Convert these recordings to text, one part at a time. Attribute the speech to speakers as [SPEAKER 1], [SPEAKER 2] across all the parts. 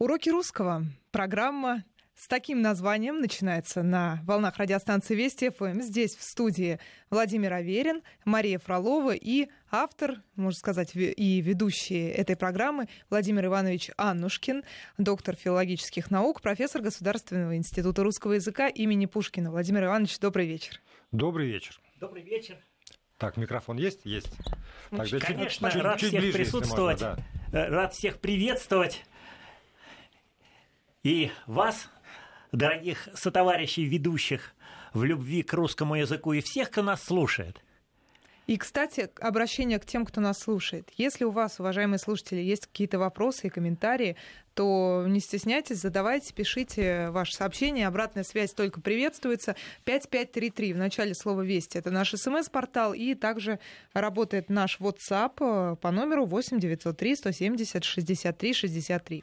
[SPEAKER 1] Уроки русского. Программа с таким названием начинается на волнах радиостанции Вести ФМ. Здесь в студии Владимир Аверин, Мария Фролова и автор, можно сказать, и ведущий этой программы Владимир Иванович Аннушкин, доктор филологических наук, профессор Государственного института русского языка имени Пушкина. Владимир Иванович, добрый вечер.
[SPEAKER 2] Добрый вечер.
[SPEAKER 3] Добрый вечер.
[SPEAKER 2] Так, микрофон есть? Есть.
[SPEAKER 3] Тогда Конечно, чуть, рад чуть всех ближе, присутствовать, можно, да. Э, рад всех приветствовать. И вас, дорогих сотоварищей ведущих в любви к русскому языку, и всех, кто нас слушает –
[SPEAKER 1] и, кстати, обращение к тем, кто нас слушает. Если у вас, уважаемые слушатели, есть какие-то вопросы и комментарии, то не стесняйтесь, задавайте, пишите ваше сообщение. Обратная связь только приветствуется. 5533 в начале слова «Вести» — это наш смс-портал. И также работает наш WhatsApp по номеру 8 903 170 63 63.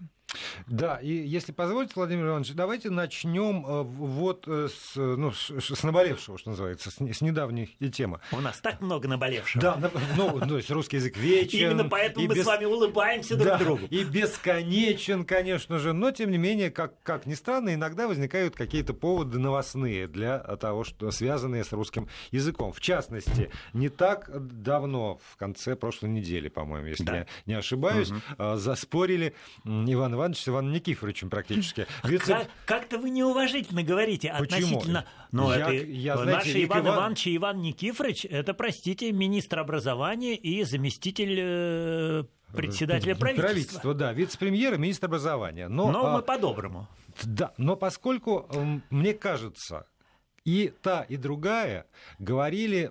[SPEAKER 2] Да, и если позволите, Владимир Иванович, давайте начнем э, вот э, с, ну, с наболевшего, что называется, с, с недавней темы.
[SPEAKER 3] У нас так много наболевшего.
[SPEAKER 2] Да, ну, то есть русский язык вечен.
[SPEAKER 3] Именно поэтому мы без... с вами улыбаемся друг
[SPEAKER 2] да,
[SPEAKER 3] другу.
[SPEAKER 2] И бесконечен, конечно же, но тем не менее, как, как ни странно, иногда возникают какие-то поводы новостные для того, что связанные с русским языком. В частности, не так давно, в конце прошлой недели, по-моему, если да. я не ошибаюсь, угу. заспорили Иван Иванович с Иваном Никифоровичем практически.
[SPEAKER 3] А Вице... как, как-то вы неуважительно говорите Почему? относительно... Ну, я, это, я, знаете, наши Иван, Иван Иванович и Иван Никифорович, это, простите, министр образования и заместитель э, председателя правительства. Правительство,
[SPEAKER 2] да, вице-премьер и министр образования.
[SPEAKER 3] Но, но а, мы по-доброму.
[SPEAKER 2] Да, но поскольку, мне кажется, и та, и другая говорили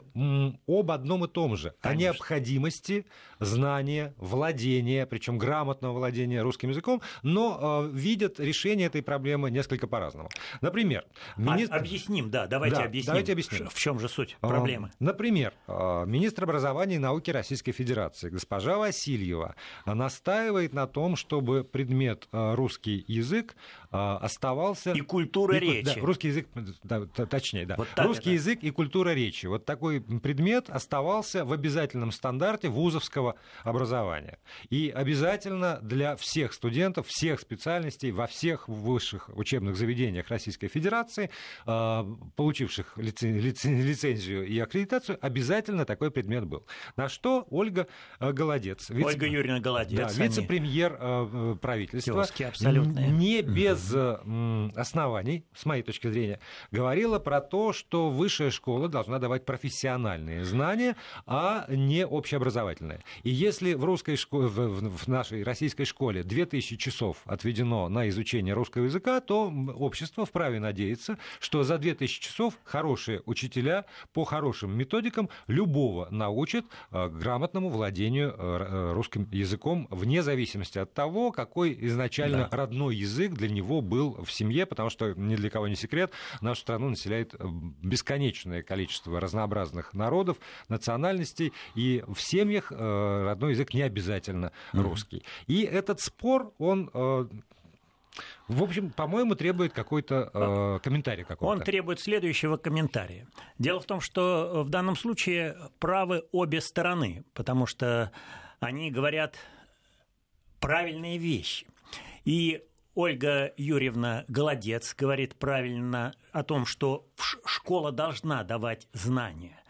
[SPEAKER 2] об одном и том же, Конечно. о необходимости знания, владения, причем грамотного владения русским языком, но э, видят решение этой проблемы несколько по-разному. Например,
[SPEAKER 3] а, министр... объясним, да, давайте да, объясним. Давайте объясним. В чем же суть а, проблемы?
[SPEAKER 2] Например, э, министр образования и науки Российской Федерации госпожа Васильева настаивает на том, чтобы предмет э, русский язык оставался
[SPEAKER 3] и культура и, речи.
[SPEAKER 2] Да, русский язык, да, точнее, да, вот русский это. язык и культура речи. Вот такой предмет оставался в обязательном стандарте вузовского образования. И обязательно для всех студентов, всех специальностей, во всех высших учебных заведениях Российской Федерации, а, получивших лицензию и аккредитацию, обязательно такой предмет был. На что Ольга э, Голодец,
[SPEAKER 3] вице... Ольга Юрьевна Голодец,
[SPEAKER 2] да, вице-премьер э, правительства, не без оснований, с моей точки зрения, говорила про то, что высшая школа должна давать профессиональные знания, а не общеобразовательные. И если в, русской школе, в, в нашей российской школе 2000 часов отведено на изучение русского языка, то общество вправе надеяться, что за 2000 часов хорошие учителя по хорошим методикам любого научат э, грамотному владению э, э, русским языком, вне зависимости от того, какой изначально да. родной язык для него был в семье, потому что ни для кого не секрет, нашу страну населяет бесконечное количество разнообразных народов, национальностей, и в семьях родной язык не обязательно русский. И этот спор, он э, в общем, по-моему, требует какой-то э, комментарий какого-то.
[SPEAKER 3] Он требует следующего комментария. Дело в том, что в данном случае правы обе стороны, потому что они говорят правильные вещи. И Ольга Юрьевна Голодец говорит правильно о том, что школа должна давать знания.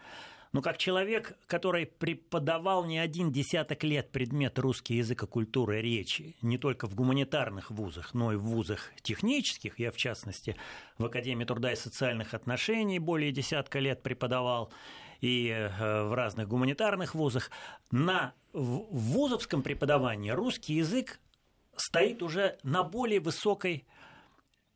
[SPEAKER 3] Но как человек, который преподавал не один десяток лет предмет русский язык и культура речи, не только в гуманитарных вузах, но и в вузах технических, я в частности в Академии труда и социальных отношений более десятка лет преподавал, и э, в разных гуманитарных вузах, на вузовском преподавании русский язык стоит уже на более высокой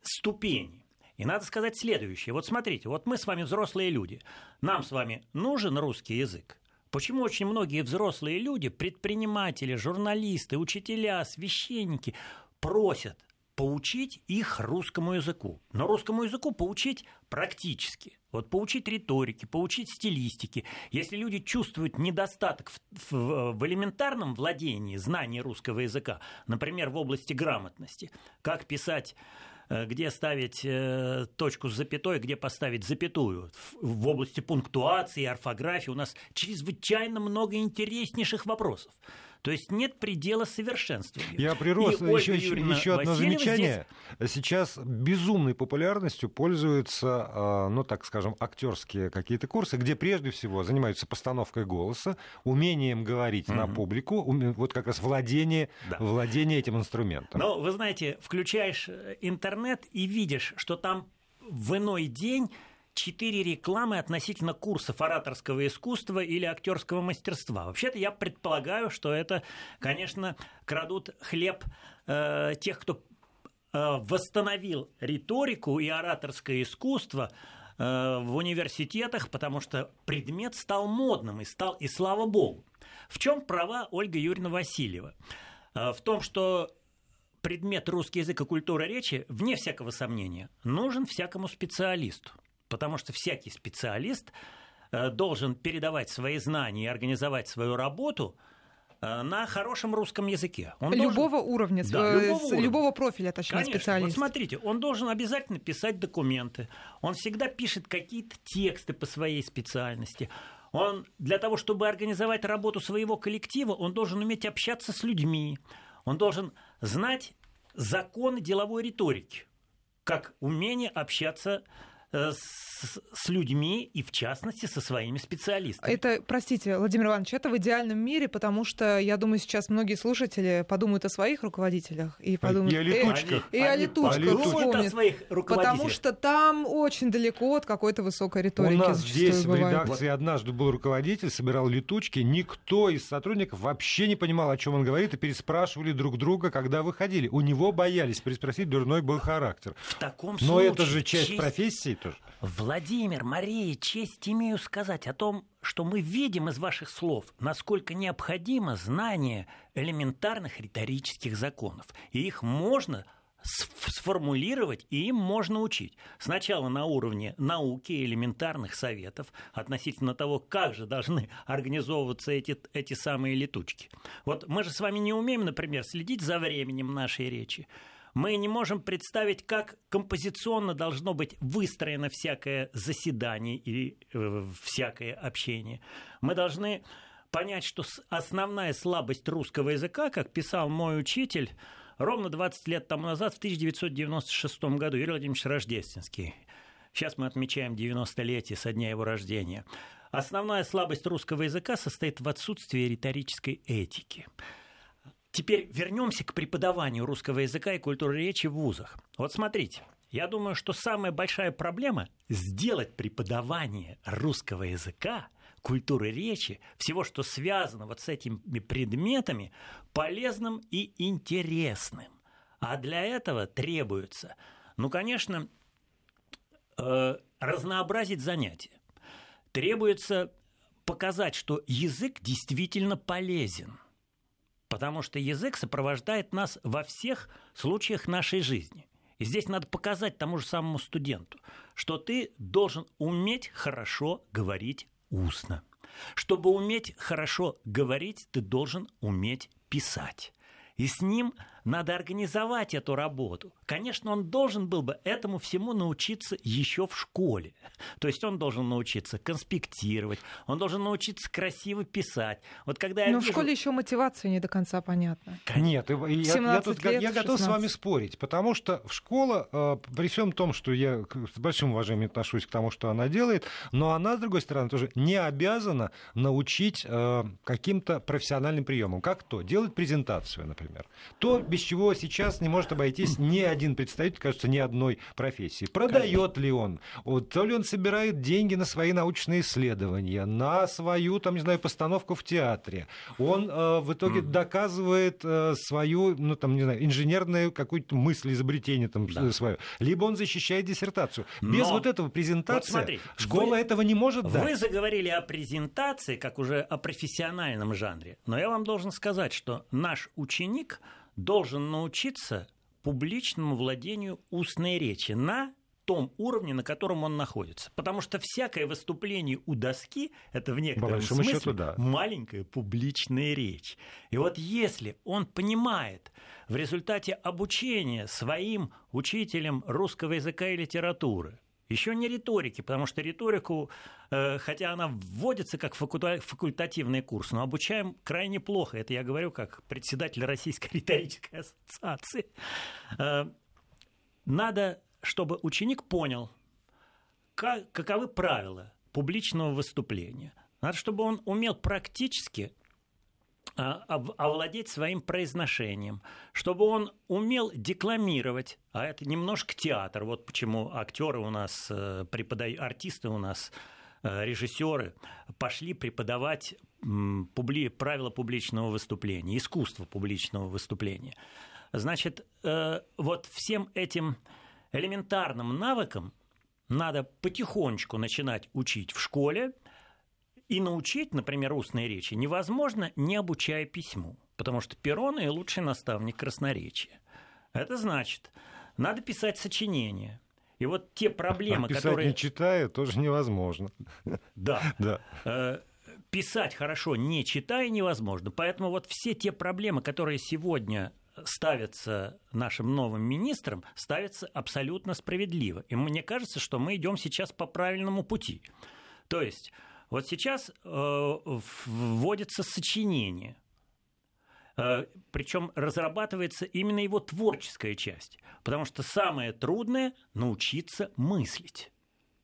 [SPEAKER 3] ступени. И надо сказать следующее. Вот смотрите, вот мы с вами взрослые люди. Нам с вами нужен русский язык. Почему очень многие взрослые люди, предприниматели, журналисты, учителя, священники просят поучить их русскому языку. Но русскому языку поучить практически. Вот поучить риторике, поучить стилистике. Если люди чувствуют недостаток в, в, в элементарном владении знания русского языка, например, в области грамотности, как писать Э, где ставить э, точку с запятой, где поставить запятую. В области пунктуации, орфографии у нас чрезвычайно много интереснейших вопросов. То есть нет предела совершенствованию.
[SPEAKER 2] Я прирос. еще, еще, еще одно замечание. Здесь... Сейчас безумной популярностью пользуются, а, ну так скажем, актерские какие-то курсы, где прежде всего занимаются постановкой голоса, умением говорить mm-hmm. на публику, вот как раз владение, да. владение этим инструментом.
[SPEAKER 3] Но вы знаете, включаешь э, интернет и видишь, что там в иной день четыре рекламы относительно курсов ораторского искусства или актерского мастерства. Вообще-то я предполагаю, что это, конечно, крадут хлеб э, тех, кто э, восстановил риторику и ораторское искусство э, в университетах, потому что предмет стал модным и стал, и слава богу. В чем права Ольга Юрьевна Васильева? Э, в том, что предмет русский язык и культура речи, вне всякого сомнения, нужен всякому специалисту потому что всякий специалист э, должен передавать свои знания и организовать свою работу э, на хорошем русском языке.
[SPEAKER 1] Он любого должен... уровня, да, любого, уровня. любого профиля, точнее,
[SPEAKER 3] Конечно.
[SPEAKER 1] специалист.
[SPEAKER 3] Вот смотрите, он должен обязательно писать документы, он всегда пишет какие-то тексты по своей специальности. Он для того, чтобы организовать работу своего коллектива, он должен уметь общаться с людьми, он должен знать законы деловой риторики, как умение общаться с Э, с, с людьми и, в частности, со своими специалистами.
[SPEAKER 1] Это, простите, Владимир Иванович, это в идеальном мире, потому что, я думаю, сейчас многие слушатели подумают о своих руководителях и подумают... И
[SPEAKER 2] о летучках.
[SPEAKER 1] И, и о летучках
[SPEAKER 3] вспомнят. О своих
[SPEAKER 1] потому что там очень далеко от какой-то высокой риторики. У
[SPEAKER 2] нас здесь бывает. в редакции однажды был руководитель, собирал летучки, никто из сотрудников вообще не понимал, о чем он говорит, и переспрашивали друг друга, когда выходили. У него боялись переспросить, дурной был характер.
[SPEAKER 3] В таком
[SPEAKER 2] Но
[SPEAKER 3] случае,
[SPEAKER 2] это же часть честь... профессии тоже.
[SPEAKER 3] Владимир, Мария, честь имею сказать о том, что мы видим из ваших слов, насколько необходимо знание элементарных риторических законов. И их можно сформулировать, и им можно учить. Сначала на уровне науки, элементарных советов относительно того, как же должны организовываться эти, эти самые летучки. Вот мы же с вами не умеем, например, следить за временем нашей речи мы не можем представить, как композиционно должно быть выстроено всякое заседание или э, всякое общение. Мы должны понять, что основная слабость русского языка, как писал мой учитель ровно 20 лет тому назад, в 1996 году, Юрий Владимирович Рождественский. Сейчас мы отмечаем 90-летие со дня его рождения. Основная слабость русского языка состоит в отсутствии риторической этики. Теперь вернемся к преподаванию русского языка и культуры речи в вузах. Вот смотрите, я думаю, что самая большая проблема – сделать преподавание русского языка, культуры речи, всего, что связано вот с этими предметами, полезным и интересным. А для этого требуется, ну, конечно, э, разнообразить занятия. Требуется показать, что язык действительно полезен – потому что язык сопровождает нас во всех случаях нашей жизни. И здесь надо показать тому же самому студенту, что ты должен уметь хорошо говорить устно. Чтобы уметь хорошо говорить, ты должен уметь писать. И с ним надо организовать эту работу. Конечно, он должен был бы этому всему научиться еще в школе. То есть он должен научиться конспектировать, он должен научиться красиво писать. Вот когда
[SPEAKER 1] я Но вижу... в школе еще мотивация не до конца понятна.
[SPEAKER 2] Нет, я, я, тут, лет, я готов с вами спорить, потому что в школа, э, при всем том, что я с большим уважением отношусь к тому, что она делает, но она, с другой стороны, тоже не обязана научить э, каким-то профессиональным приемам. Как то? Делать презентацию, например. То, без чего сейчас не может обойтись ни один представитель, кажется, ни одной профессии. Продает ли он? Вот, то ли он собирает деньги на свои научные исследования, на свою, там, не знаю, постановку в театре. Он э, в итоге доказывает э, свою, ну, там, не знаю, инженерную какую-то мысль, изобретение там да. свое. Либо он защищает диссертацию. Без Но... вот этого презентации вот смотри, школа вы, этого не может
[SPEAKER 3] дать. Вы заговорили о презентации, как уже о профессиональном жанре. Но я вам должен сказать, что наш ученик должен научиться публичному владению устной речи на том уровне, на котором он находится. Потому что всякое выступление у доски – это в некотором смысле счету, да. маленькая публичная речь. И вот если он понимает в результате обучения своим учителем русского языка и литературы, еще не риторики, потому что риторику, э, хотя она вводится как факультативный курс, но обучаем крайне плохо. Это я говорю как председатель Российской риторической ассоциации. Э, надо, чтобы ученик понял, как, каковы правила публичного выступления. Надо, чтобы он умел практически овладеть своим произношением, чтобы он умел декламировать, а это немножко театр. Вот почему актеры у нас, э, преподают, артисты у нас, э, режиссеры пошли преподавать публи... правила публичного выступления, искусство публичного выступления. Значит, э, вот всем этим элементарным навыкам надо потихонечку начинать учить в школе, и научить, например, устной речи невозможно, не обучая письму, потому что перо – наилучший наставник красноречия. Это значит, надо писать сочинения. И вот те проблемы,
[SPEAKER 2] а писать
[SPEAKER 3] которые...
[SPEAKER 2] не читая, тоже невозможно.
[SPEAKER 3] Да. да. Э, писать хорошо, не читая, невозможно. Поэтому вот все те проблемы, которые сегодня ставятся нашим новым министром, ставятся абсолютно справедливо. И мне кажется, что мы идем сейчас по правильному пути. То есть вот сейчас э, вводится сочинение, э, причем разрабатывается именно его творческая часть, потому что самое трудное – научиться мыслить.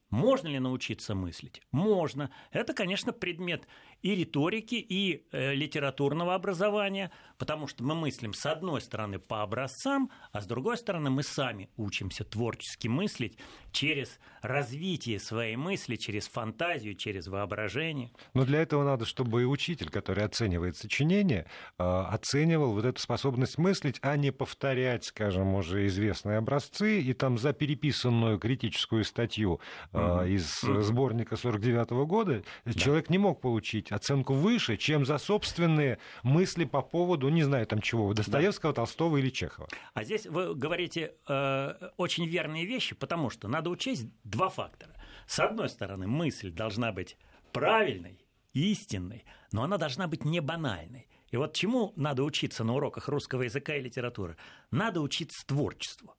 [SPEAKER 3] Можно ли научиться мыслить? Можно. Это, конечно, предмет и риторики, и э, литературного образования, потому что мы мыслим с одной стороны по образцам, а с другой стороны мы сами учимся творчески мыслить через развитие своей мысли, через фантазию, через воображение.
[SPEAKER 2] Но для этого надо, чтобы и учитель, который оценивает сочинение, э, оценивал вот эту способность мыслить, а не повторять, скажем, уже известные образцы и там за переписанную критическую статью mm-hmm. из сборника 49 года да. человек не мог получить получить оценку выше, чем за собственные мысли по поводу, не знаю, там чего, Достоевского, да. Толстого или Чехова.
[SPEAKER 3] А здесь вы говорите э, очень верные вещи, потому что надо учесть два фактора. С одной стороны, мысль должна быть правильной, истинной, но она должна быть не банальной. И вот чему надо учиться на уроках русского языка и литературы? Надо учиться творчеству.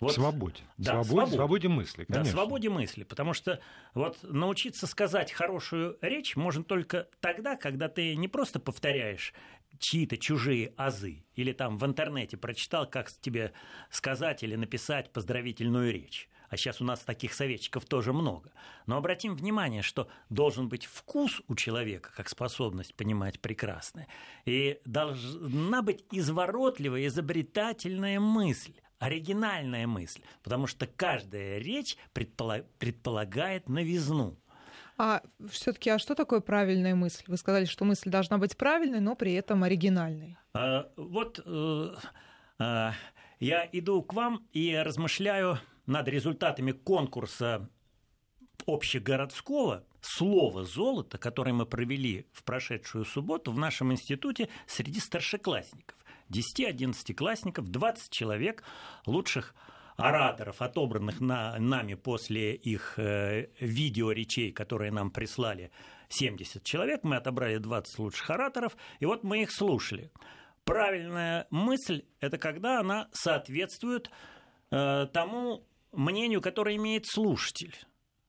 [SPEAKER 2] Вот, свободе. Да, свободе, свободе. свободе мысли, конечно.
[SPEAKER 3] Да, свободе мысли. Потому что вот научиться сказать хорошую речь можно только тогда, когда ты не просто повторяешь чьи-то чужие азы, или там в интернете прочитал, как тебе сказать или написать поздравительную речь. А сейчас у нас таких советчиков тоже много. Но обратим внимание, что должен быть вкус у человека, как способность понимать прекрасное. И должна быть изворотливая, изобретательная мысль оригинальная мысль, потому что каждая речь предполагает новизну.
[SPEAKER 1] А все-таки, а что такое правильная мысль? Вы сказали, что мысль должна быть правильной, но при этом оригинальной.
[SPEAKER 3] А, вот э, э, я иду к вам и размышляю над результатами конкурса общегородского слова «золото», который мы провели в прошедшую субботу в нашем институте среди старшеклассников. 10-11 классников, 20 человек лучших ораторов, отобранных на, нами после их э, видеоречей, которые нам прислали 70 человек, мы отобрали 20 лучших ораторов, и вот мы их слушали. Правильная мысль – это когда она соответствует э, тому мнению, которое имеет слушатель.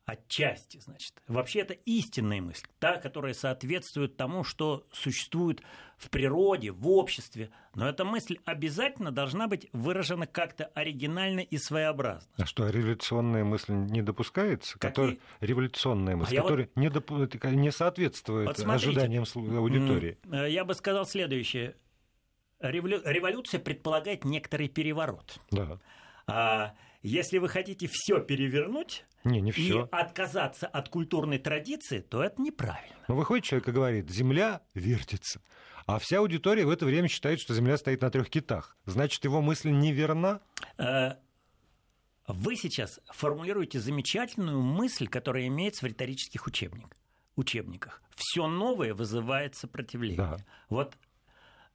[SPEAKER 3] Отчасти, значит. Вообще это истинная мысль, та, которая соответствует тому, что существует в природе, в обществе. Но эта мысль обязательно должна быть выражена как-то оригинально и своеобразно.
[SPEAKER 2] А что, революционная мысль не допускается? Какие? Которая, революционная мысль, а которая вот... не, доп... не соответствует вот ожиданиям аудитории.
[SPEAKER 3] Э, я бы сказал следующее. Революция предполагает некоторый переворот.
[SPEAKER 2] Да.
[SPEAKER 3] А если вы хотите все перевернуть,
[SPEAKER 2] не, не все.
[SPEAKER 3] и отказаться от культурной традиции, то это неправильно.
[SPEAKER 2] Но выходит человек и говорит, земля вертится. А вся аудитория в это время считает, что Земля стоит на трех китах. Значит, его мысль неверна? Э,
[SPEAKER 3] вы сейчас формулируете замечательную мысль, которая имеется в риторических учебниках. учебниках. Все новое вызывает сопротивление. Да. Вот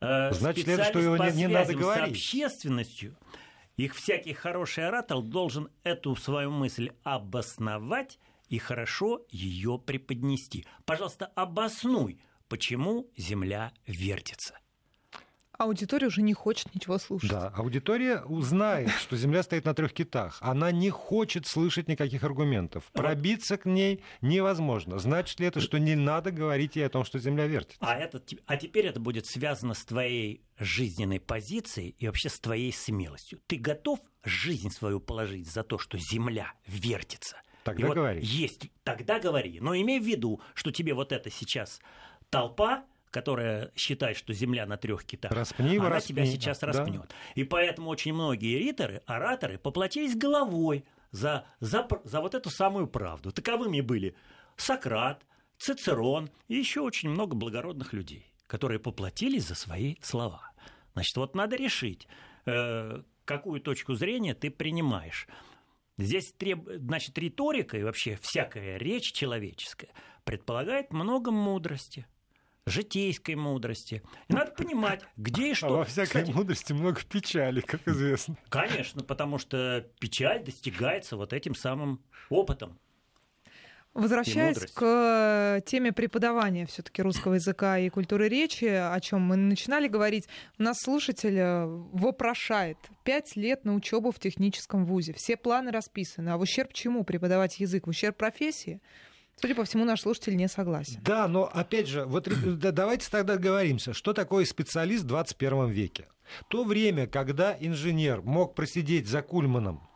[SPEAKER 2] э, Значит ли это, что его не, не надо говорить?
[SPEAKER 3] с общественностью их всякий хороший оратор должен эту свою мысль обосновать и хорошо ее преподнести. Пожалуйста, обоснуй, почему Земля вертится.
[SPEAKER 1] Аудитория уже не хочет ничего слушать.
[SPEAKER 2] Да, аудитория узнает, что Земля стоит на трех китах. Она не хочет слышать никаких аргументов. Пробиться к ней невозможно. Значит ли это, что не надо говорить ей о том, что Земля вертится?
[SPEAKER 3] А, это, а теперь это будет связано с твоей жизненной позицией и вообще с твоей смелостью. Ты готов жизнь свою положить за то, что Земля вертится?
[SPEAKER 2] Тогда вот говори.
[SPEAKER 3] Есть, тогда говори. Но имей в виду, что тебе вот это сейчас толпа которая считает, что земля на трех китах,
[SPEAKER 2] распни она
[SPEAKER 3] распни, тебя сейчас да. распнет. И поэтому очень многие риторы, ораторы поплатились головой за, за, за вот эту самую правду. Таковыми были Сократ, Цицерон и еще очень много благородных людей, которые поплатились за свои слова. Значит, вот надо решить, э, какую точку зрения ты принимаешь. Здесь треб... значит, риторика и вообще всякая речь человеческая предполагает много мудрости – житейской мудрости. И надо понимать, где и что. А
[SPEAKER 2] во всякой Кстати, мудрости много печали, как известно.
[SPEAKER 3] Конечно, потому что печаль достигается вот этим самым опытом.
[SPEAKER 1] Возвращаясь к теме преподавания все-таки русского языка и культуры речи, о чем мы начинали говорить, у нас слушатель э, вопрошает пять лет на учебу в техническом вузе. Все планы расписаны. А в ущерб чему преподавать язык? В ущерб профессии? Судя по всему, наш слушатель не согласен.
[SPEAKER 2] Да, но опять же, вот давайте тогда договоримся, что такое специалист в 21 веке. То время, когда инженер мог просидеть за Кульманом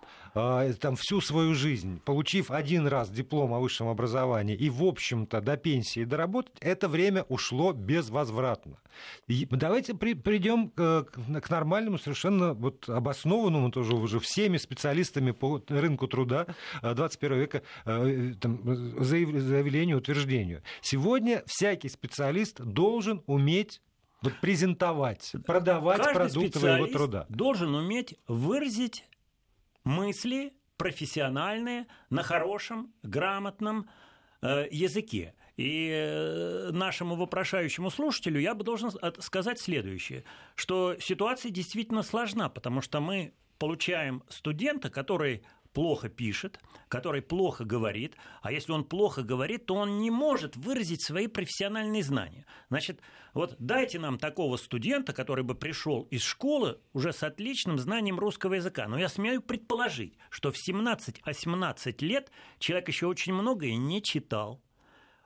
[SPEAKER 2] там, всю свою жизнь, получив один раз диплом о высшем образовании и, в общем-то, до пенсии доработать, это время ушло безвозвратно. И давайте при, придем к, к нормальному, совершенно вот обоснованному тоже уже всеми специалистами по рынку труда 21 века э, там, заявлению, утверждению. Сегодня всякий специалист должен уметь вот презентовать, продавать Каждый продукты своего труда.
[SPEAKER 3] Должен уметь выразить мысли профессиональные на хорошем, грамотном э, языке. И э, нашему вопрошающему слушателю я бы должен сказать следующее, что ситуация действительно сложна, потому что мы получаем студента, который плохо пишет, который плохо говорит, а если он плохо говорит, то он не может выразить свои профессиональные знания. Значит, вот дайте нам такого студента, который бы пришел из школы уже с отличным знанием русского языка. Но я смею предположить, что в 17-18 лет человек еще очень многое не читал,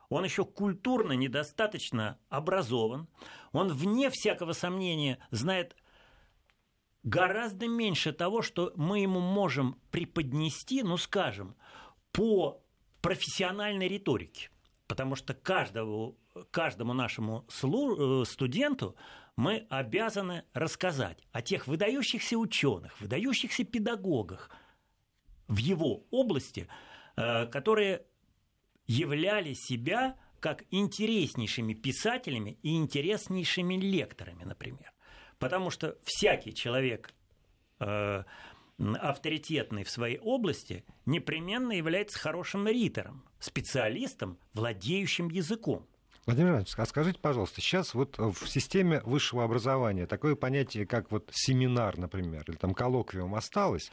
[SPEAKER 3] он еще культурно недостаточно образован, он вне всякого сомнения знает гораздо меньше того, что мы ему можем преподнести, ну, скажем, по профессиональной риторике. Потому что каждому, каждому нашему э, студенту мы обязаны рассказать о тех выдающихся ученых, выдающихся педагогах в его области, э, которые являли себя как интереснейшими писателями и интереснейшими лекторами, например. Потому что всякий человек э, авторитетный в своей области непременно является хорошим ритором, специалистом, владеющим языком.
[SPEAKER 2] Владимир Иванович, а скажите, пожалуйста, сейчас вот в системе высшего образования такое понятие, как вот семинар, например, или там коллоквиум осталось?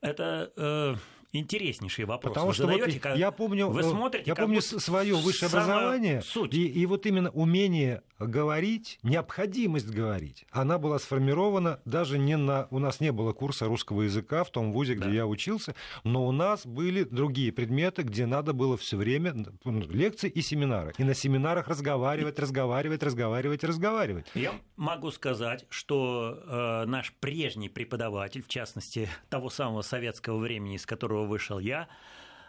[SPEAKER 3] Это э, интереснейший вопрос.
[SPEAKER 2] Потому что вот я помню, вы смотрите, я помню свое высшее образование, суть. И, и вот именно умение говорить, необходимость говорить, она была сформирована даже не на... У нас не было курса русского языка в том вузе, где да. я учился, но у нас были другие предметы, где надо было все время ну, лекции и семинары. И на семинарах разговаривать, разговаривать, разговаривать, разговаривать.
[SPEAKER 3] Я могу сказать, что э, наш прежний преподаватель, в частности, того самого советского времени, из которого вышел я,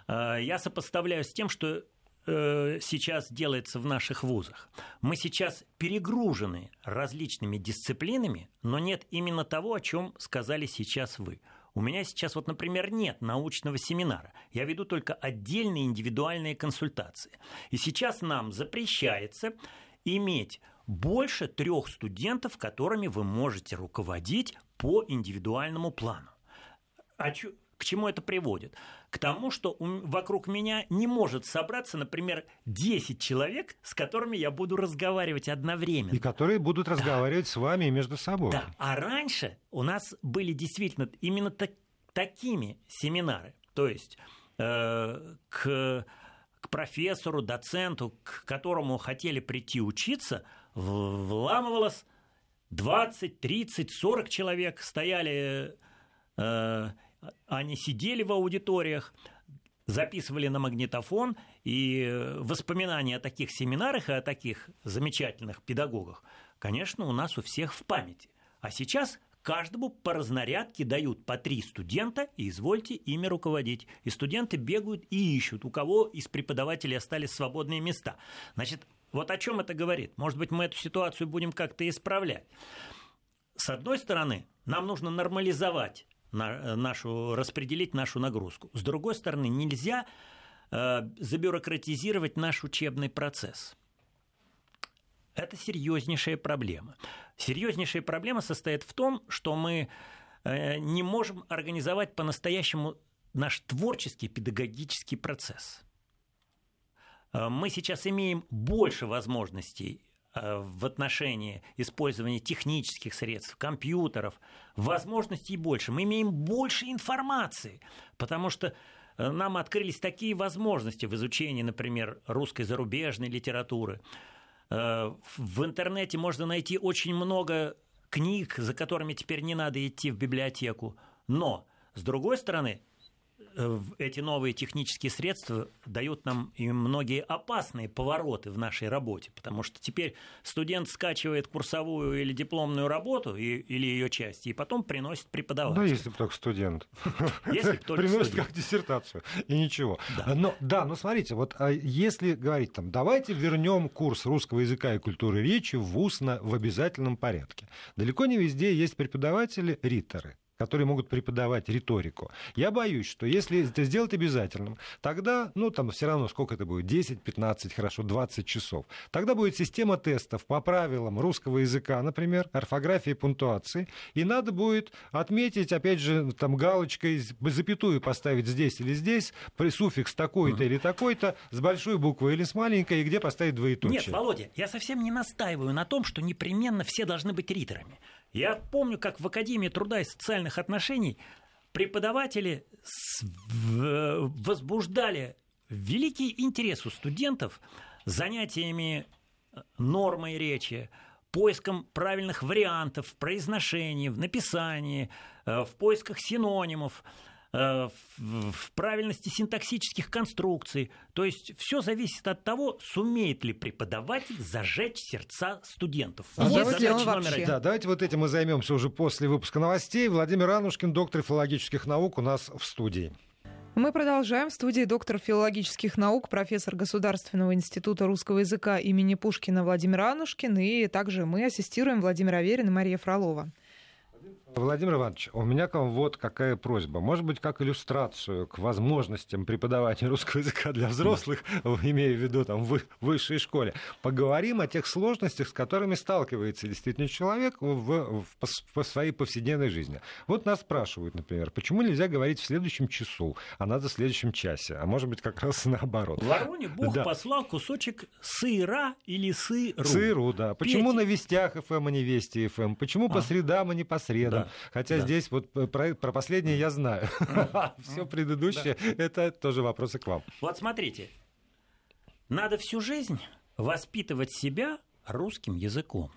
[SPEAKER 3] э, я сопоставляю с тем, что Э, сейчас делается в наших вузах. Мы сейчас перегружены различными дисциплинами, но нет именно того, о чем сказали сейчас вы. У меня сейчас вот, например, нет научного семинара. Я веду только отдельные индивидуальные консультации. И сейчас нам запрещается иметь больше трех студентов, которыми вы можете руководить по индивидуальному плану. А чё, к чему это приводит? к тому, что вокруг меня не может собраться, например, 10 человек, с которыми я буду разговаривать одновременно.
[SPEAKER 2] И которые будут да. разговаривать с вами и между собой.
[SPEAKER 3] Да, а раньше у нас были действительно именно так, такими семинары. То есть э, к, к профессору, доценту, к которому хотели прийти учиться, вламывалась 20, 30, 40 человек стояли, э, они сидели в аудиториях, записывали на магнитофон, и воспоминания о таких семинарах и о таких замечательных педагогах, конечно, у нас у всех в памяти. А сейчас каждому по разнарядке дают по три студента, и извольте ими руководить. И студенты бегают и ищут, у кого из преподавателей остались свободные места. Значит, вот о чем это говорит? Может быть, мы эту ситуацию будем как-то исправлять. С одной стороны, нам нужно нормализовать нашу, распределить нашу нагрузку. С другой стороны, нельзя э, забюрократизировать наш учебный процесс. Это серьезнейшая проблема. Серьезнейшая проблема состоит в том, что мы э, не можем организовать по-настоящему наш творческий педагогический процесс. Э, мы сейчас имеем больше возможностей э, в отношении использования технических средств, компьютеров, возможностей больше. Мы имеем больше информации, потому что нам открылись такие возможности в изучении, например, русской зарубежной литературы – Э, в интернете можно найти очень много книг, за которыми теперь не надо идти в библиотеку. Но, с другой стороны, Э, эти новые технические средства дают нам и многие опасные повороты в нашей работе, потому что теперь студент скачивает курсовую или дипломную работу и, или ее часть, и потом приносит преподавателю.
[SPEAKER 2] Да, если бы только студент.
[SPEAKER 3] Если только
[SPEAKER 2] Приносит студент. как диссертацию, и ничего. Да. Но, да, но смотрите, вот а если говорить там, давайте вернем курс русского языка и культуры речи в на, в обязательном порядке. Далеко не везде есть преподаватели, риторы которые могут преподавать риторику. Я боюсь, что если это сделать обязательным, тогда, ну, там все равно сколько это будет, 10, 15, хорошо, 20 часов. Тогда будет система тестов по правилам русского языка, например, орфографии, пунктуации, и надо будет отметить, опять же, там галочкой, запятую поставить здесь или здесь, суффикс такой-то или такой-то, с большой буквы или с маленькой, и где поставить двоеточие.
[SPEAKER 3] Нет, Володя, я совсем не настаиваю на том, что непременно все должны быть риторами. Я помню, как в Академии труда и социальных отношений преподаватели возбуждали великий интерес у студентов занятиями э, нормой речи, поиском правильных вариантов в произношении, в написании, э, в поисках синонимов. Э, в правильности синтаксических конструкций. То есть все зависит от того, сумеет ли преподаватель зажечь сердца студентов.
[SPEAKER 2] А вот давайте, номер Да, давайте вот этим мы займемся уже после выпуска новостей. Владимир Анушкин, доктор филологических наук, у нас в студии.
[SPEAKER 1] Мы продолжаем. В студии доктор филологических наук, профессор Государственного института русского языка имени Пушкина Владимир Анушкин. И также мы ассистируем Владимир Аверин и Мария Фролова.
[SPEAKER 2] Владимир Иванович, у меня к вам вот какая просьба. Может быть, как иллюстрацию к возможностям преподавания русского языка для взрослых, имея в виду там в высшей школе, поговорим о тех сложностях, с которыми сталкивается действительно человек в, в, в своей повседневной жизни. Вот нас спрашивают, например, почему нельзя говорить в следующем часу, а надо в следующем часе, а может быть, как раз наоборот.
[SPEAKER 3] В Вороне Бог да. послал кусочек сыра или сыру.
[SPEAKER 2] Сыру, да. Почему Петь. на вестях ФМ, а не вести ФМ? Почему а. по средам, а не по средам? Да. Хотя да. здесь вот про, про последнее я знаю. Все предыдущее это тоже вопросы к вам.
[SPEAKER 3] Вот смотрите, надо всю жизнь воспитывать себя русским языком.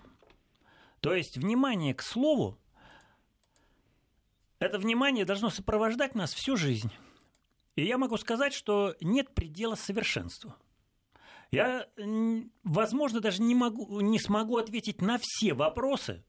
[SPEAKER 3] То есть внимание к слову, это внимание должно сопровождать нас всю жизнь. И я могу сказать, что нет предела совершенству. Я, возможно, даже не, могу, не смогу ответить на все вопросы,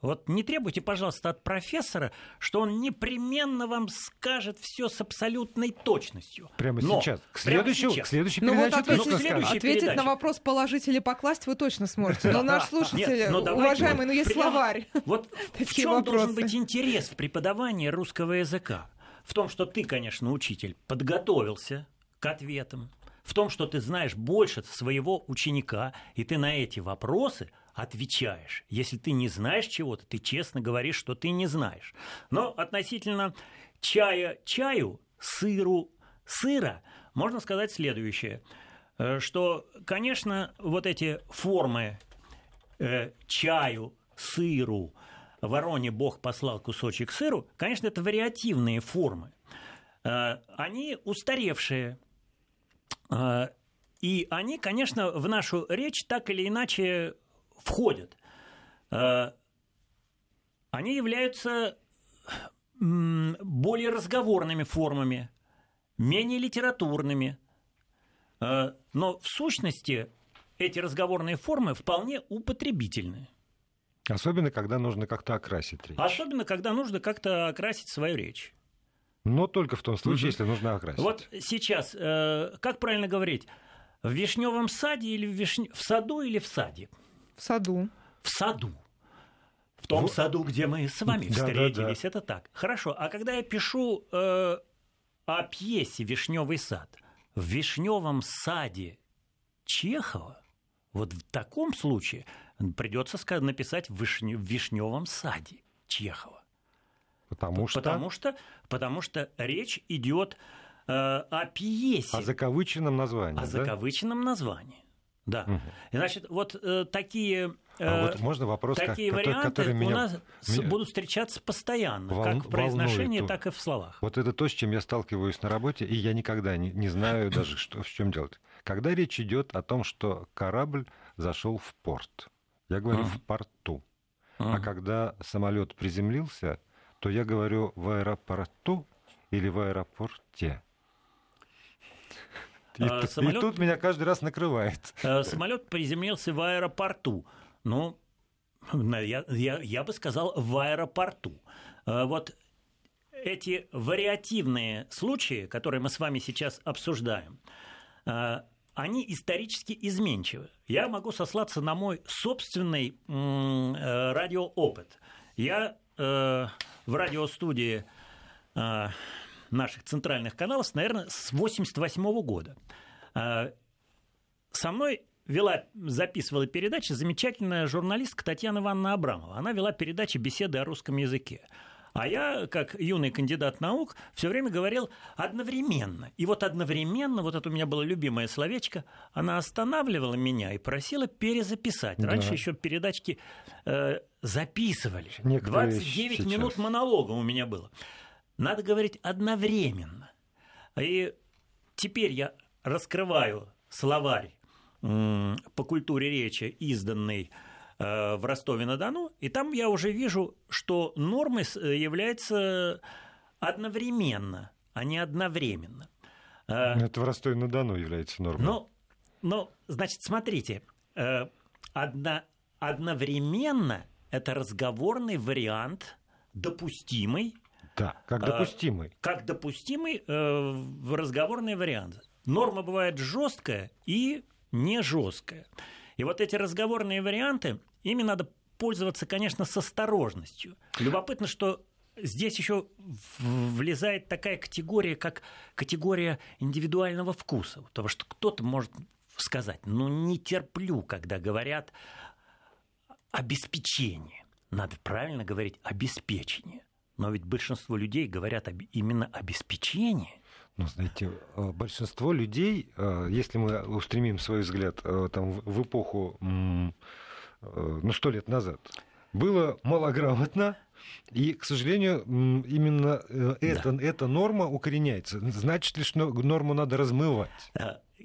[SPEAKER 3] вот не требуйте, пожалуйста, от профессора, что он непременно вам скажет все с абсолютной точностью.
[SPEAKER 2] Прямо Но, сейчас. К следующему,
[SPEAKER 1] сейчас. К следующей ну, передаче вот ответить, ответить на вопрос положить или покласть вы точно сможете. Но наш слушатель, ну, уважаемый, ну есть словарь.
[SPEAKER 3] Вот в чем должен быть интерес в преподавании русского языка? В том, что ты, конечно, учитель, подготовился к ответам, в том, что ты знаешь больше своего ученика, и ты на эти вопросы отвечаешь. Если ты не знаешь чего-то, ты честно говоришь, что ты не знаешь. Но относительно чая чаю, сыру сыра, можно сказать следующее, э, что, конечно, вот эти формы э, чаю, сыру, вороне Бог послал кусочек сыру, конечно, это вариативные формы. Э, они устаревшие. Э, и они, конечно, в нашу речь так или иначе входят. Э, они являются более разговорными формами, менее литературными. Э, но в сущности эти разговорные формы вполне употребительны.
[SPEAKER 2] Особенно, когда нужно как-то окрасить речь.
[SPEAKER 3] Особенно, когда нужно как-то окрасить свою речь.
[SPEAKER 2] Но только в том случае, угу. если нужно окрасить.
[SPEAKER 3] Вот сейчас, э, как правильно говорить, в вишневом саде или в, вишне... в саду или в саде?
[SPEAKER 1] В саду.
[SPEAKER 3] В саду. В том в... саду, где мы с вами встретились, да, да. это так. Хорошо. А когда я пишу э, о пьесе Вишневый сад, в вишневом саде Чехова, вот в таком случае придется написать в, вишне... в вишневом саде Чехова.
[SPEAKER 2] Потому что?
[SPEAKER 3] Потому что, потому что речь идет э, о пьесе.
[SPEAKER 2] О закавыченном названии.
[SPEAKER 3] О да? закавыченном названии. Да. Угу. Значит, вот э, такие,
[SPEAKER 2] э, а вот можно вопрос,
[SPEAKER 3] такие как, варианты который, меня, у нас меня будут встречаться постоянно, вол, как в произношении, так и в словах.
[SPEAKER 2] Вот это то, с чем я сталкиваюсь на работе, и я никогда не, не знаю даже, что, в чем делать. Когда речь идет о том, что корабль зашел в порт, я говорю uh в порту. uh А когда самолет приземлился, то я говорю в аэропорту или в аэропорте. И, а, самолет... и тут меня каждый раз накрывает.
[SPEAKER 3] А, самолет приземлился в аэропорту. Ну, я, я, я бы сказал, в аэропорту. А, вот эти вариативные случаи, которые мы с вами сейчас обсуждаем, они исторически изменчивы. Я могу сослаться на мой собственный э, радиоопыт. Я э, в радиостудии э, наших центральных каналов, наверное, с 88 года. Э, со мной вела, записывала передачи замечательная журналистка Татьяна Ивановна Абрамова. Она вела передачи «Беседы о русском языке». А я, как юный кандидат наук, все время говорил одновременно. И вот одновременно, вот это у меня было любимое словечко, она останавливала меня и просила перезаписать. Раньше да. еще передачки э, записывали. Некоторые 29 сейчас. минут монолога у меня было. Надо говорить одновременно. И теперь я раскрываю словарь по культуре речи, изданный Э, в Ростове-на-Дону, и там я уже вижу, что нормой э, является одновременно, а не одновременно.
[SPEAKER 2] Э, это в Ростове-на-Дону является нормой.
[SPEAKER 3] Ну, ну значит, смотрите, одно, одновременно это разговорный вариант, допустимый.
[SPEAKER 2] Да, как допустимый.
[SPEAKER 3] Как допустимый в разговорный вариант. Норма бывает жесткая и не жесткая. И вот эти разговорные варианты, ими надо пользоваться, конечно, с осторожностью. Любопытно, что здесь еще влезает такая категория, как категория индивидуального вкуса. Потому что кто-то может сказать, ну не терплю, когда говорят обеспечение. Надо правильно говорить обеспечение. Но ведь большинство людей говорят об, именно обеспечение.
[SPEAKER 2] Ну, знаете, э, большинство людей, э, если мы устремим свой взгляд э, там, в эпоху, ну, сто лет назад, было малограмотно, и, к сожалению, именно это, да. эта норма укореняется. Значит ли, что норму надо размывать?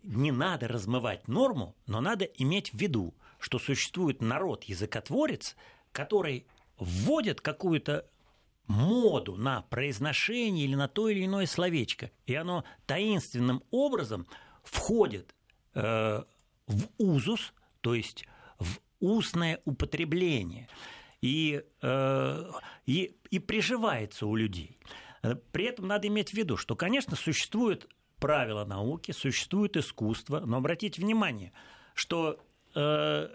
[SPEAKER 3] Не надо размывать норму, но надо иметь в виду, что существует народ-языкотворец, который вводит какую-то моду на произношение или на то или иное словечко, и оно таинственным образом входит э, в узус, то есть в устное употребление, и, э, и, и приживается у людей. При этом надо иметь в виду, что, конечно, существуют правила науки, существует искусство, но обратите внимание, что э,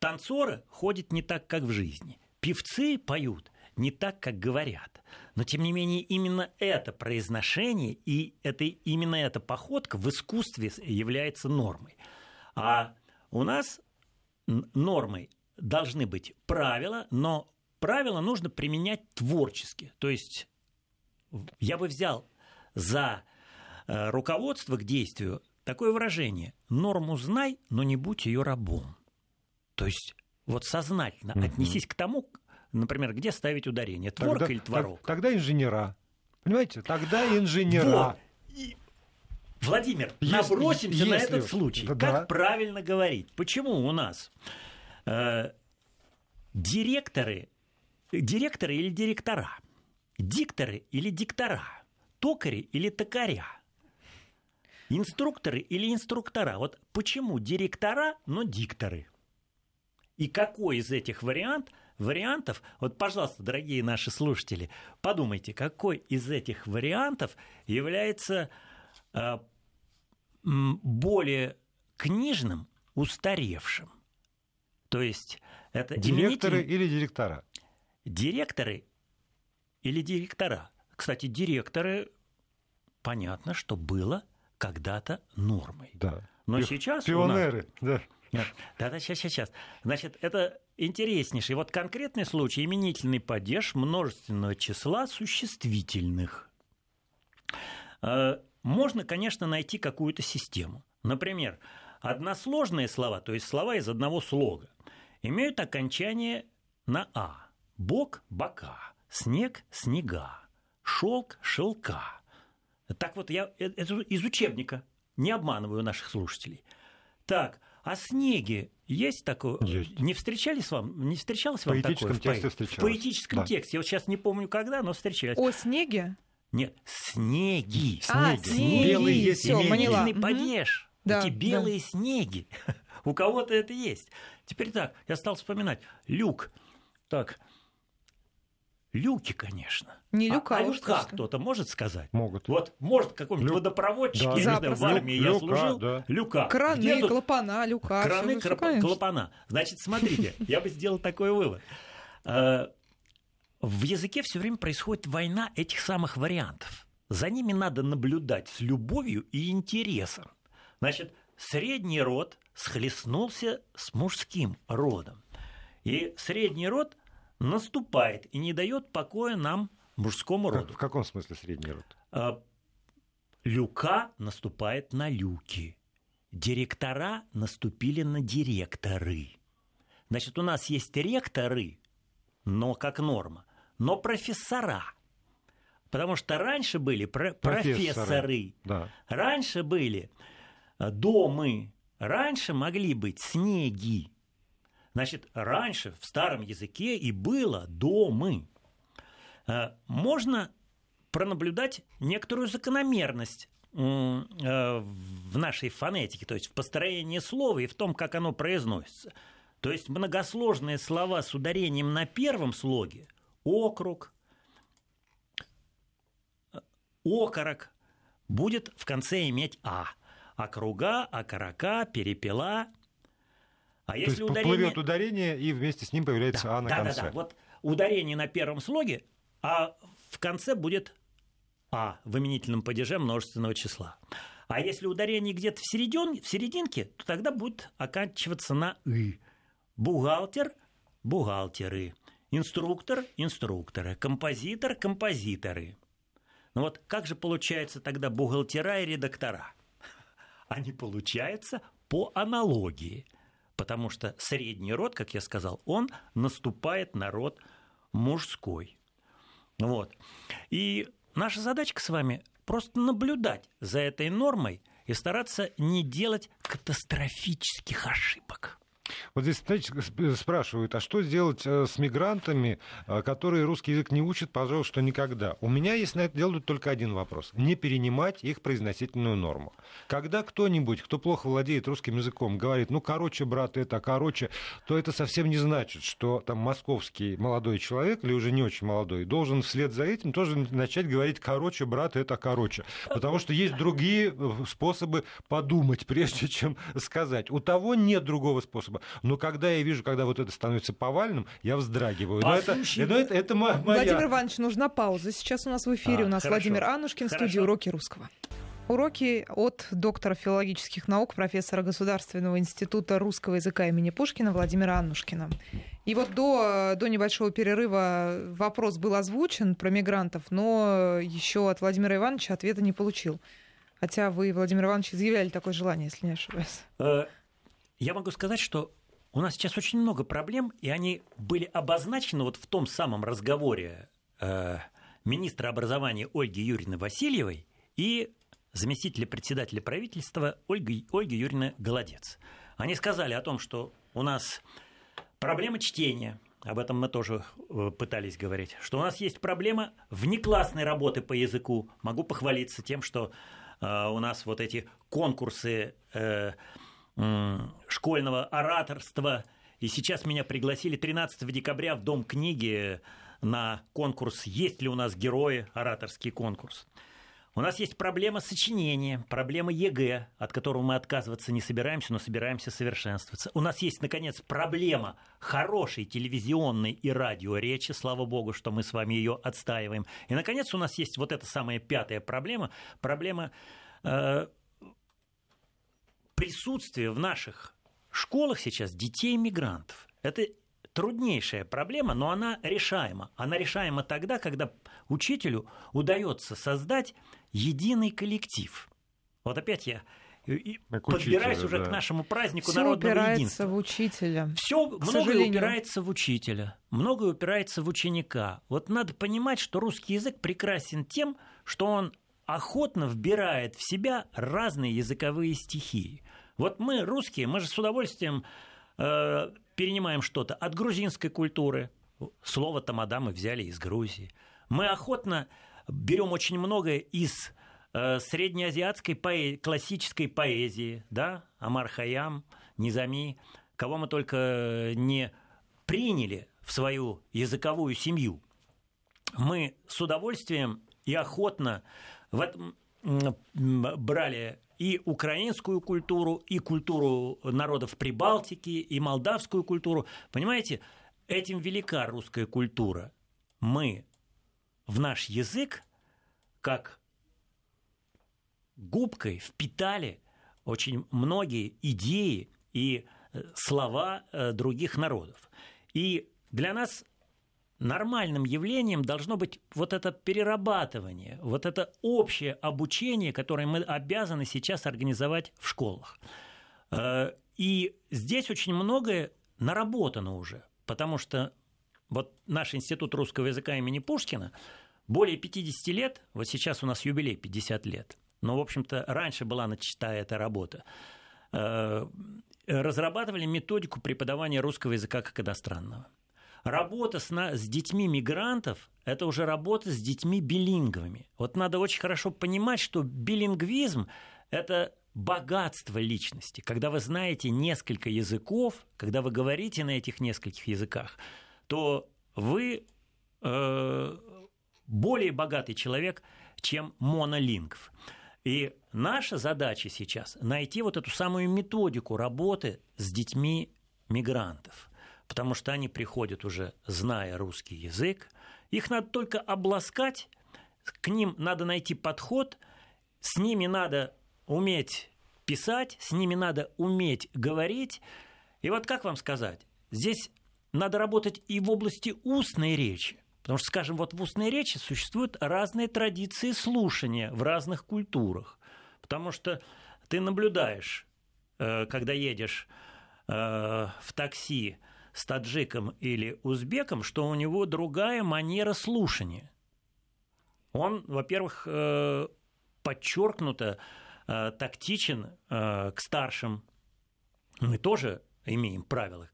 [SPEAKER 3] танцоры ходят не так, как в жизни. Певцы поют не так, как говорят. Но, тем не менее, именно это произношение и это, именно эта походка в искусстве является нормой. А у нас нормой должны быть правила, но правила нужно применять творчески. То есть я бы взял за э, руководство к действию такое выражение «норму знай, но не будь ее рабом». То есть вот сознательно mm-hmm. отнесись к тому, например, где ставить ударение, творог тогда, или творог?
[SPEAKER 2] Тогда инженера. Понимаете, тогда инженера.
[SPEAKER 3] Вот. Владимир, если, набросимся на этот случай. Да, как да. правильно говорить? Почему у нас э, директоры Директоры или директора? Дикторы или диктора? Токари или токаря? Инструкторы или инструктора? Вот почему директора, но дикторы? И какой из этих вариант, вариантов, вот, пожалуйста, дорогие наши слушатели, подумайте, какой из этих вариантов является э, более книжным, устаревшим. То есть это
[SPEAKER 2] директоры именитель... или директора?
[SPEAKER 3] Директоры или директора. Кстати, директоры, понятно, что было когда-то нормой.
[SPEAKER 2] Да.
[SPEAKER 3] Но Пи- сейчас...
[SPEAKER 2] Пионеры, нас...
[SPEAKER 3] да. Да, да, сейчас, сейчас, сейчас. Значит, это интереснейший. Вот конкретный случай именительный падеж множественного числа существительных. Э, можно, конечно, найти какую-то систему. Например, односложные слова, то есть слова из одного слога, имеют окончание на «а». Бок – бока, снег – снега, шелк – шелка. Так вот, я э, это из учебника, не обманываю наших слушателей. Так, а снеги есть такое?
[SPEAKER 2] Есть.
[SPEAKER 3] Не встречались вам? Не встречалось вам
[SPEAKER 2] в поэтическом
[SPEAKER 3] такое?
[SPEAKER 2] Тексте встречалось.
[SPEAKER 3] В поэтическом да. тексте. Я вот сейчас не помню когда, но встречались.
[SPEAKER 1] О снеге?
[SPEAKER 3] Нет, снеги.
[SPEAKER 1] А, снеги.
[SPEAKER 3] Белые
[SPEAKER 1] Всё, снеги. поняла.
[SPEAKER 3] падеж. Да, Эти белые да. снеги. У кого-то это есть. Теперь так, я стал вспоминать. Люк. Так, Люки, конечно.
[SPEAKER 1] Не люка,
[SPEAKER 3] а, а люка кто-то может сказать?
[SPEAKER 2] Могут.
[SPEAKER 3] Вот может какой-нибудь Люк. водопроводчик, да. я не знаю, в армии Люк, я служил. Да. Люка.
[SPEAKER 1] Краны, Где клапана, люка.
[SPEAKER 3] Краны, все, клапана. Значит, смотрите, я бы сделал такой вывод. Э, в языке все время происходит война этих самых вариантов. За ними надо наблюдать с любовью и интересом. Значит, средний род схлестнулся с мужским родом. И средний род наступает и не дает покоя нам, мужскому роду. Как,
[SPEAKER 2] в каком смысле средний род? А,
[SPEAKER 3] люка наступает на люки. Директора наступили на директоры. Значит, у нас есть ректоры, но как норма, но профессора. Потому что раньше были про- профессоры, профессоры
[SPEAKER 2] да.
[SPEAKER 3] раньше были э, домы, раньше могли быть снеги, Значит, раньше в старом языке и было домы. Э, можно пронаблюдать некоторую закономерность э, в нашей фонетике, то есть в построении слова и в том, как оно произносится. То есть многосложные слова с ударением на первом слоге – округ, окорок – будет в конце иметь «а». Округа, окорока, перепела –
[SPEAKER 2] а если То есть ударение... плывет ударение, и вместе с ним появляется да, А на
[SPEAKER 3] да,
[SPEAKER 2] конце.
[SPEAKER 3] Да, да, вот ударение на первом слоге, а в конце будет А в именительном падеже множественного числа. А если ударение где-то в, середин, в серединке, то тогда будет оканчиваться на «ы». Бухгалтер – бухгалтеры. Инструктор – инструкторы. Композитор – композиторы. Ну вот как же получается тогда бухгалтера и редактора? Они получаются по аналогии – потому что средний род, как я сказал, он наступает на род мужской. Вот. И наша задачка с вами просто наблюдать за этой нормой и стараться не делать катастрофических ошибок.
[SPEAKER 2] Вот здесь, знаете, спрашивают, а что сделать э, с мигрантами, э, которые русский язык не учат, пожалуй, что никогда? У меня есть на это дело только один вопрос. Не перенимать их произносительную норму. Когда кто-нибудь, кто плохо владеет русским языком, говорит, ну, короче, брат, это, короче, то это совсем не значит, что там московский молодой человек, или уже не очень молодой, должен вслед за этим тоже начать говорить, короче, брат, это, короче. Потому что есть другие э, способы подумать, прежде чем сказать. У того нет другого способа. Но когда я вижу, когда вот это становится повальным, я вздрагиваю. Но это, но это, это моя...
[SPEAKER 1] Владимир Иванович, нужна пауза. Сейчас у нас в эфире а, у нас хорошо. Владимир Анушкин, хорошо. студия «Уроки русского». Уроки от доктора филологических наук, профессора Государственного института русского языка имени Пушкина Владимира Аннушкина. И вот до, до небольшого перерыва вопрос был озвучен про мигрантов, но еще от Владимира Ивановича ответа не получил. Хотя вы, Владимир Иванович, изъявляли такое желание, если не ошибаюсь. Э,
[SPEAKER 3] я могу сказать, что у нас сейчас очень много проблем, и они были обозначены вот в том самом разговоре э, министра образования Ольги Юрьевны Васильевой и заместителя председателя правительства Ольги, Ольги Юрьевны Голодец. Они сказали о том, что у нас проблема чтения, об этом мы тоже э, пытались говорить, что у нас есть проблема внеклассной работы по языку. Могу похвалиться тем, что э, у нас вот эти конкурсы э, школьного ораторства, и сейчас меня пригласили 13 декабря в Дом книги на конкурс «Есть ли у нас герои?» ораторский конкурс. У нас есть проблема сочинения, проблема ЕГЭ, от которого мы отказываться не собираемся, но собираемся совершенствоваться. У нас есть, наконец, проблема хорошей телевизионной и радиоречи, слава богу, что мы с вами ее отстаиваем. И, наконец, у нас есть вот эта самая пятая проблема, проблема э, присутствия в наших школах сейчас детей-мигрантов. Это труднейшая проблема, но она решаема. Она решаема тогда, когда учителю удается создать единый коллектив. Вот опять я к подбираюсь учителя, уже да. к нашему празднику
[SPEAKER 1] Всё
[SPEAKER 3] народного
[SPEAKER 1] упирается
[SPEAKER 3] единства.
[SPEAKER 1] в учителя.
[SPEAKER 3] Все многое упирается в учителя, многое упирается в ученика. Вот надо понимать, что русский язык прекрасен тем, что он охотно вбирает в себя разные языковые стихии. Вот мы, русские, мы же с удовольствием э, перенимаем что-то от грузинской культуры. Слово тамада мы взяли из Грузии. Мы охотно берем очень многое из э, среднеазиатской поэ- классической поэзии, да, Амар Хаям, Низами, кого мы только не приняли в свою языковую семью. Мы с удовольствием и охотно в этом брали и украинскую культуру, и культуру народов Прибалтики, и молдавскую культуру. Понимаете, этим велика русская культура. Мы в наш язык как губкой впитали очень многие идеи и э, слова э, других народов. И для нас нормальным явлением должно быть вот это перерабатывание, вот это общее обучение, которое мы обязаны сейчас организовать в школах. Э, и здесь очень многое наработано уже, потому что вот наш институт русского языка имени Пушкина более 50 лет, вот сейчас у нас юбилей 50 лет, но, в общем-то, раньше была начата эта работа, э, разрабатывали методику преподавания русского языка как иностранного. Работа с, на, с детьми мигрантов – это уже работа с детьми билинговыми. Вот надо очень хорошо понимать, что билингвизм – это богатство личности. Когда вы знаете несколько языков, когда вы говорите на этих нескольких языках, то вы э, более богатый человек, чем монолингв. И наша задача сейчас найти вот эту самую методику работы с детьми мигрантов – потому что они приходят уже, зная русский язык. Их надо только обласкать, к ним надо найти подход, с ними надо уметь писать, с ними надо уметь говорить. И вот как вам сказать, здесь надо работать и в области устной речи. Потому что, скажем, вот в устной речи существуют разные традиции слушания в разных культурах. Потому что ты наблюдаешь, э, когда едешь э, в такси, с таджиком или узбеком, что у него другая манера слушания. Он, во-первых, э, подчеркнуто э, тактичен э, к старшим. Мы тоже имеем правила,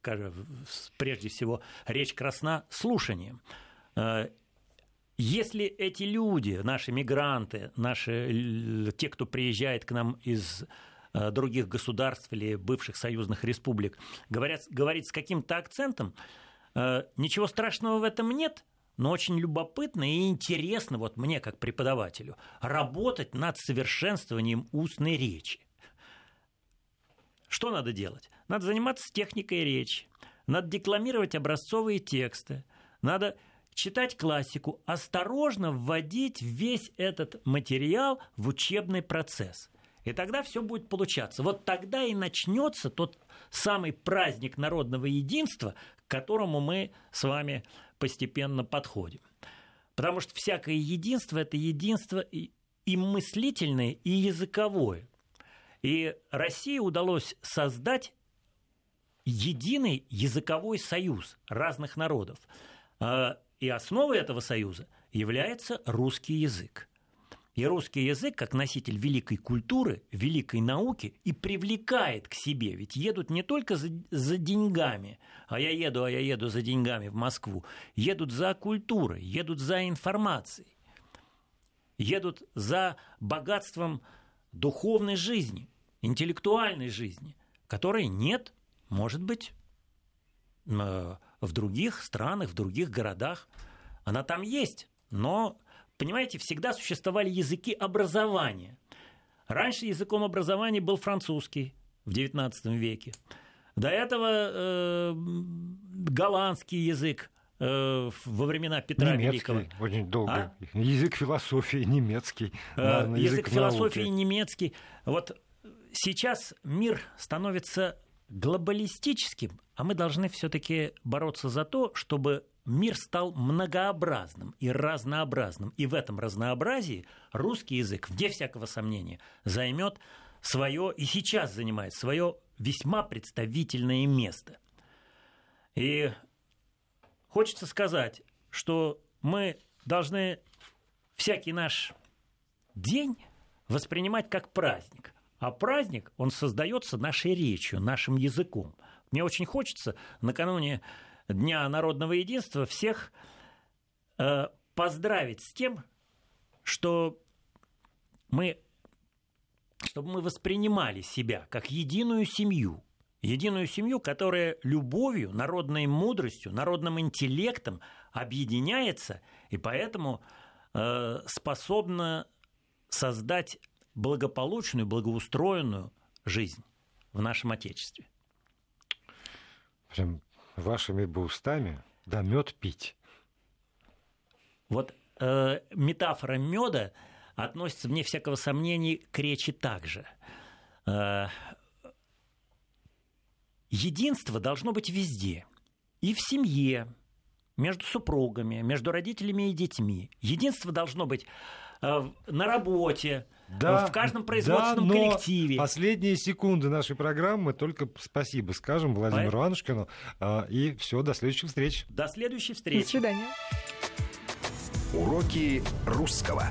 [SPEAKER 3] прежде всего, речь красна слушанием. Если эти люди, наши мигранты, наши, те, кто приезжает к нам из других государств или бывших союзных республик, говорят, говорить с каким-то акцентом, э, ничего страшного в этом нет, но очень любопытно и интересно вот мне, как преподавателю, работать над совершенствованием устной речи. Что надо делать? Надо заниматься техникой речи, надо декламировать образцовые тексты, надо читать классику, осторожно вводить весь этот материал в учебный процесс – и тогда все будет получаться. Вот тогда и начнется тот самый праздник народного единства, к которому мы с вами постепенно подходим. Потому что всякое единство – это единство и, мыслительное, и языковое. И России удалось создать единый языковой союз разных народов. А, и основой этого союза является русский язык. И русский язык, как носитель великой культуры, великой науки, и привлекает к себе. Ведь едут не только за, за деньгами, а я еду, а я еду за деньгами в Москву. Едут за культурой, едут за информацией, едут за богатством духовной жизни, интеллектуальной жизни, которой нет, может быть, в других странах, в других городах. Она там есть, но понимаете, всегда существовали языки образования. Раньше языком образования был французский в XIX веке. До этого э, голландский язык э, во времена Петра
[SPEAKER 2] немецкий,
[SPEAKER 3] Великого.
[SPEAKER 2] Очень долго. А? Язык философии немецкий.
[SPEAKER 3] Э, язык, язык философии немецкий. Вот сейчас мир становится глобалистическим, а мы должны все-таки бороться за то, чтобы мир стал многообразным и разнообразным. И в этом разнообразии русский язык, вне всякого сомнения, займет свое, и сейчас занимает свое весьма представительное место. И хочется сказать, что мы должны всякий наш день воспринимать как праздник. А праздник, он создается нашей речью, нашим языком. Мне очень хочется накануне Дня народного единства всех э, поздравить с тем, что мы, чтобы мы воспринимали себя как единую семью, единую семью, которая любовью, народной мудростью, народным интеллектом объединяется и поэтому э, способна создать благополучную, благоустроенную жизнь в нашем Отечестве.
[SPEAKER 2] Прям вашими бы устами, да мед пить.
[SPEAKER 3] Вот э, метафора меда относится, вне всякого сомнения, к речи также. Э, единство должно быть везде. И в семье, между супругами, между родителями и детьми. Единство должно быть э, на работе, да, в каждом производственном
[SPEAKER 2] да, но
[SPEAKER 3] коллективе.
[SPEAKER 2] Последние секунды нашей программы только спасибо скажем Владимиру Поэтому... Иванушкину. А, и все, до следующих встреч.
[SPEAKER 3] До следующей встречи.
[SPEAKER 1] До свидания.
[SPEAKER 4] Уроки русского.